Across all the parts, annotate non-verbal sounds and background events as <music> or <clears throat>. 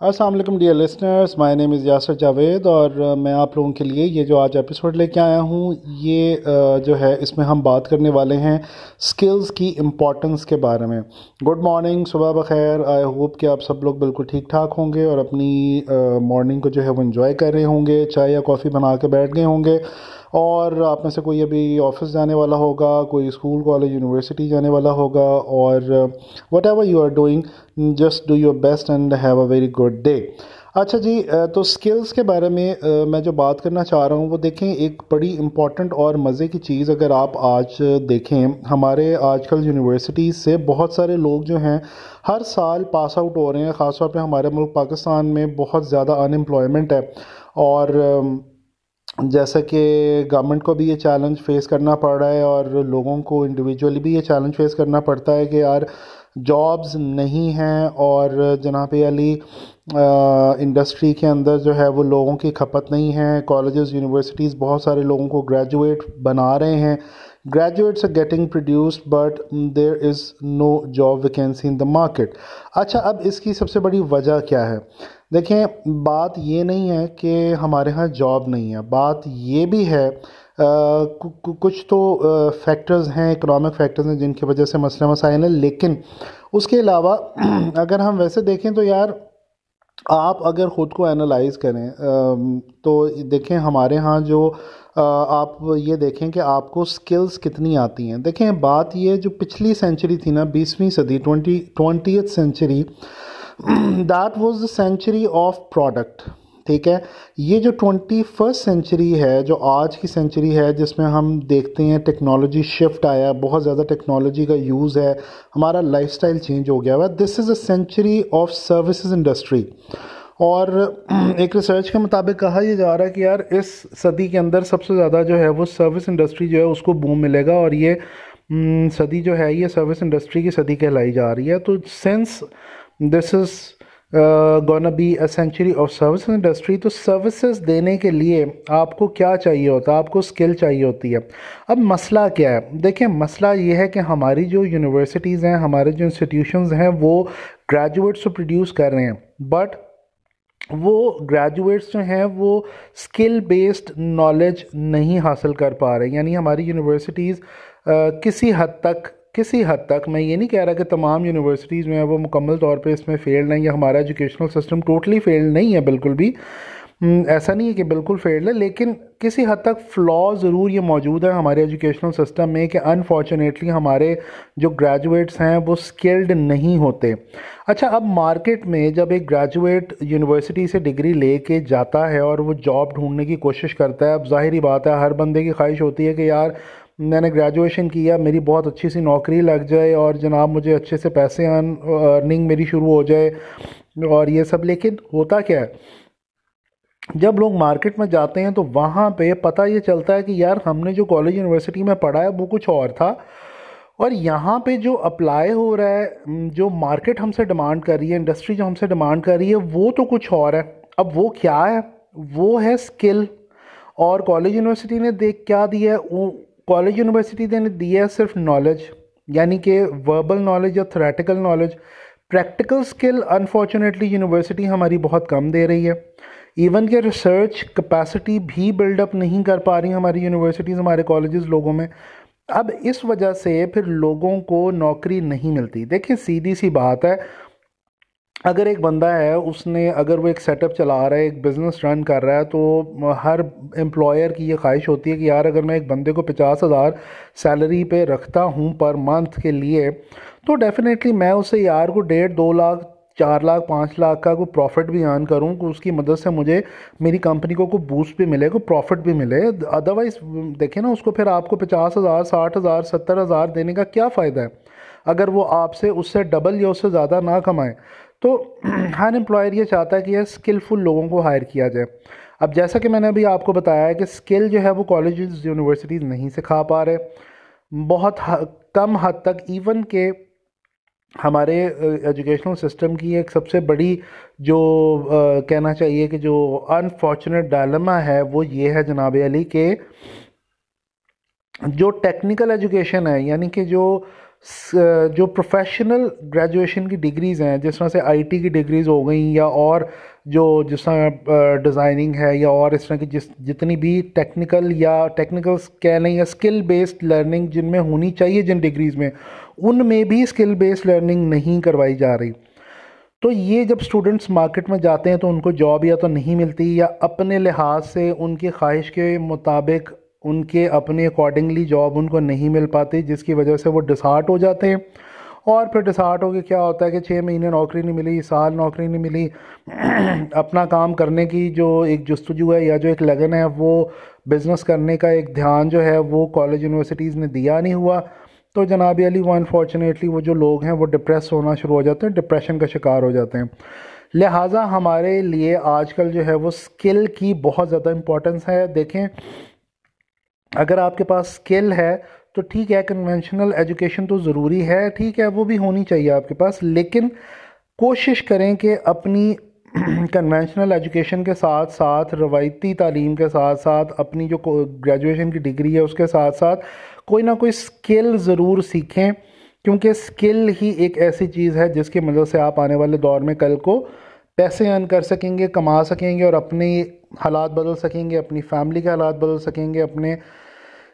السلام علیکم dear listeners my name is Yasir Javed اور میں آپ لوگوں کے لیے یہ جو آج ایپیسوڈ لے کے آیا ہوں، یہ جو ہے، اس میں ہم بات کرنے والے ہیں سکلز کی امپورٹنس کے بارے میں۔ گڈ مارننگ صبح بخیر۔ آئی ہوپ کہ آپ سب لوگ بالکل ٹھیک ٹھاک ہوں گے اور اپنی مارننگ کو جو ہے وہ انجوائے کر رہے ہوں گے، چائے یا کافی بنا کے بیٹھ گئے ہوں گے۔ اور آپ میں سے کوئی ابھی آفس جانے والا ہوگا، کوئی اسکول کالج یونیورسٹی جانے والا ہوگا اور whatever you are doing just do your best and have a very good day. اچھا جی تو سکلز کے بارے میں میں جو بات کرنا چاہ رہا ہوں، وہ دیکھیں، ایک بڑی امپورٹنٹ اور مزے کی چیز اگر آپ آج دیکھیں، ہمارے آج کل یونیورسٹیز سے بہت سارے لوگ جو ہیں، ہر سال پاس آؤٹ ہو رہے ہیں، خاص طور پہ ہمارے ملک پاکستان میں بہت زیادہ ان امپلائمنٹ ہے۔ اور جیسا کہ گورنمنٹ کو بھی یہ چیلنج فیس کرنا پڑ رہا ہے، اور لوگوں کو انڈیویجولی بھی یہ چیلنج فیس کرنا پڑتا ہے کہ یار جابز نہیں ہیں اور جناب علی انڈسٹری کے اندر جو ہے وہ لوگوں کی کھپت نہیں ہے۔ کالجز یونیورسٹیز بہت سارے لوگوں کو گریجویٹ بنا رہے ہیں۔ Graduates are getting produced but there is no job vacancy in the market اچھا اب اس کی سب سے بڑی وجہ کیا ہے؟ دیکھیں، بات یہ نہیں ہے کہ ہمارے ہاں جاب نہیں ہے۔ بات یہ بھی ہے کچھ تو فیکٹرز ہیں اکنامک فیکٹرز ہیں جن کی وجہ سے مسئلہ مسائل ہیں، لیکن اس کے علاوہ <clears throat> اگر ہم ویسے دیکھیں تو یار آپ اگر خود کو انالائز کریں تو دیکھیں ہمارے ہاں جو آپ یہ دیکھیں کہ آپ کو سکلز کتنی آتی ہیں۔ دیکھیں بات یہ جو پچھلی سینچری تھی نا، بیسویں صدی twenty twentieth century that was the century of product ٹھیک ہے؟ یہ جو ٹوینٹی فسٹ سینچری ہے، جو آج کی سینچری ہے، جس میں ہم دیکھتے ہیں ٹیکنالوجی شفٹ آیا، بہت زیادہ ٹیکنالوجی کا یوز ہے، ہمارا لائف سٹائل چینج ہو گیا ہوا۔ This is a century of services industry اور ایک ریسرچ کے مطابق کہا یہ جا رہا ہے کہ یار، اس صدی کے اندر سب سے زیادہ جو ہے وہ سروس انڈسٹری جو ہے اس کو بوم ملے گا اور یہ صدی جو ہے، یہ سروس انڈسٹری کی صدی کہلائی جا رہی ہے۔ تو since this is gonna be a century of service industry تو سروسز دینے کے لیے آپ کو کیا چاہیے ہوتا ہے؟ آپ کو سکل چاہیے ہوتی ہے۔ اب مسئلہ کیا ہے؟ دیکھیں، مسئلہ یہ ہے کہ ہماری جو یونیورسٹیز ہیں، ہمارے جو انسٹیٹیوشنز ہیں، وہ گریجویٹس کو پروڈیوس کر رہے ہیں۔ بٹ وہ گریجویٹس جو ہیں، وہ سکل بیسڈ نالج نہیں حاصل کر پا رہے۔ یعنی ہماری یونیورسٹیز uh, کسی حد تک کسی حد تک میں یہ نہیں کہہ رہا کہ تمام یونیورسٹیز میں وہ مکمل طور پہ اس میں فیلڈ ہیں یا ہمارا ایجوکیشنل سسٹم ٹوٹلی فیلڈ نہیں ہے بالکل بھی۔ ایسا نہیں ہے کہ بالکل فیلڈ ہے، لیکن کسی حد تک فلا ضرور یہ موجود ہے ہمارے ایجوکیشنل سسٹم میں کہ انفارچونیٹلی ہمارے جو گریجویٹس ہیں وہ سکلڈ نہیں ہوتے۔ اچھا اب مارکیٹ میں جب ایک گریجویٹ یونیورسٹی سے ڈگری لے کے جاتا ہے اور وہ جاب ڈھونڈنے کی کوشش کرتا ہے، اب ظاہری بات ہے، ہر بندے کی خواہش ہوتی ہے کہ یار میں نے گریجویشن کیا، میری بہت اچھی سی نوکری لگ جائے اور جناب مجھے اچھے سے پیسے ارننگ میری شروع ہو جائے اور یہ سب۔ لیکن ہوتا کیا ہے؟ جب لوگ مارکیٹ میں جاتے ہیں تو وہاں پہ پتہ یہ چلتا ہے کہ یار ہم نے جو کالج یونیورسٹی میں پڑھا ہے وہ کچھ اور تھا۔ اور یہاں پہ جو اپلائی ہو رہا ہے جو مارکیٹ ہم سے ڈیمانڈ کر رہی ہے انڈسٹری جو ہم سے ڈیمانڈ کر رہی ہے، وہ تو کچھ اور ہے۔ اب وہ کیا ہے؟ وہ ہے سکل اور کالج یونیورسٹی نے دیکھ کیا دیا ہے کالج یونیورسٹی نے دیا ہے صرف نالج یعنی کہ وربل نالج یا theoretical knowledge practical skill unfortunately university ہماری بہت کم دے رہی ہے۔ ایون کہ ریسرچ کپیسٹی بھی بلڈ اپ نہیں کر پا رہی ہماری یونیورسٹیز ہمارے کالجز لوگوں میں۔ اب اس وجہ سے پھر لوگوں کو نوکری نہیں ملتی۔ دیکھیں، سیدھی سی بات ہے اگر ایک بندہ ہے، اس نے اگر وہ ایک سیٹ اپ چلا رہا ہے، ایک بزنس رن کر رہا ہے، تو ہر امپلائر کی یہ خواہش ہوتی ہے کہ یار، اگر میں ایک بندے کو پچاس ہزار سیلری پہ رکھتا ہوں پر منتھ کے لیے، تو ڈیفینیٹلی میں اسے یار کو ڈیڑھ، دو لاکھ، چار لاکھ، پانچ لاکھ کا کوئی پروفٹ بھی آن کروں کہ اس کی مدد سے مجھے میری کمپنی کو کوئی بوسٹ بھی ملے، کوئی پروفٹ بھی ملے۔ ادروائز دیکھیں نا، اس کو پھر آپ کو پچاس ہزار، ساٹھ ہزار، ستر ہزار دینے کا کیا فائدہ ہے؟ اگر وہ آپ سے اس سے ڈبل یا اس سے زیادہ نہ کمائیں تو ہر امپلائر یہ چاہتا ہے کہ یہ اسکلفل لوگوں کو ہائر کیا جائے۔ اب جیسا کہ میں نے ابھی آپ کو بتایا ہے کہ اسکل جو ہے وہ کالجز یونیورسٹیز نہیں سکھا پا رہے۔ بہت کم حد تک ایون کہ ہمارے ایجوکیشنل سسٹم کی ایک سب سے بڑی جو کہنا چاہیے کہ جو انفارچونیٹ ڈائلما ہے وہ یہ ہے جناب علی کہ جو ٹیکنیکل ایجوکیشن ہے یعنی کہ جو جو پروفیشنل گریجویشن کی ڈگریز ہیں، جس طرح سے آئی ٹی کی ڈگریز ہو گئیں یا اور جو جس طرح ڈیزائننگ ہے یا اور اس طرح کی جس جتنی بھی ٹیکنیکل یا ٹیکنیکل کہہ لیں یا اسکل بیسڈ لرننگ جن میں ہونی چاہیے جن ڈگریز میں، ان میں بھی اسکل بیسڈ لرننگ نہیں کروائی جا رہی۔ تو یہ جب اسٹوڈنٹس مارکیٹ میں جاتے ہیں تو ان کو جاب یا تو نہیں ملتی یا اپنے لحاظ سے ان کی خواہش کے مطابق ان کے اپنے اکارڈنگلی جاب ان کو نہیں مل پاتی جس کی وجہ سے وہ ڈسارٹ ہو جاتے ہیں۔ اور پھر ڈسارٹ ہو کے کیا ہوتا ہے کہ چھ مہینے نوکری نہیں ملی، سال نوکری نہیں ملی۔ <clears throat> اپنا کام کرنے کی جو ایک جستجو ہے یا جو ایک لگن ہے، وہ بزنس کرنے کا ایک دھیان جو ہے، وہ کالج یونیورسٹیز نے دیا نہیں ہوا۔ تو جناب علی، وہ انفارچونیٹلی وہ جو لوگ ہیں، وہ ڈپریس ہونا شروع ہو جاتے ہیں ڈپریشن کا شکار ہو جاتے ہیں۔ لہٰذا ہمارے لیے آج کل جو ہے، وہ سکل کی بہت زیادہ امپورٹنس ہے۔ دیکھیں اگر آپ کے پاس سکل ہے، تو ٹھیک ہے کنونشنل ایجوکیشن تو ضروری ہے، ٹھیک ہے، وہ بھی ہونی چاہیے آپ کے پاس۔ لیکن کوشش کریں کہ اپنی <clears throat> کنونشنل ایجوکیشن کے ساتھ ساتھ، روایتی تعلیم کے ساتھ ساتھ، اپنی جو گریجویشن کی ڈگری ہے، اس کے ساتھ ساتھ کوئی نہ کوئی سکل ضرور سیکھیں۔ کیونکہ سکل ہی ایک ایسی چیز ہے جس کی مدد سے آپ آنے والے دور میں کل کو پیسے ارن کر سکیں گے، کما سکیں گے اور اپنی حالات بدل سکیں گے، اپنی فیملی کے حالات بدل سکیں گے، اپنے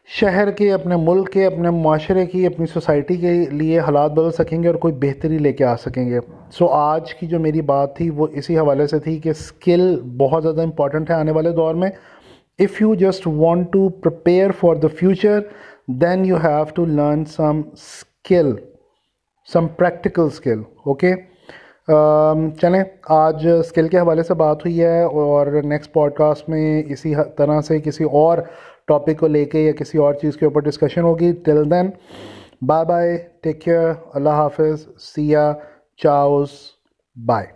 شہر کے، اپنے ملک کے، اپنے معاشرے کی، اپنی سوسائٹی کے لیے حالات بدل سکیں گے اور کوئی بہتری لے کے آ سکیں گے۔ سو آج کی جو میری بات تھی وہ اسی حوالے سے تھی کہ اسکل بہت زیادہ امپورٹنٹ ہے آنے والے دور میں۔ If you just want to prepare for the future then you have to learn some skill some practical skill okay چلیں، آج اسکل کے حوالے سے بات ہوئی ہے اور نیکسٹ پوڈ کاسٹ میں اسی طرح سے کسی اور ٹاپک کو لے کے یا کسی اور چیز کے اوپر ڈسکشن ہوگی. Till then bye bye take care اللہ حافظ سیا چاؤز بائے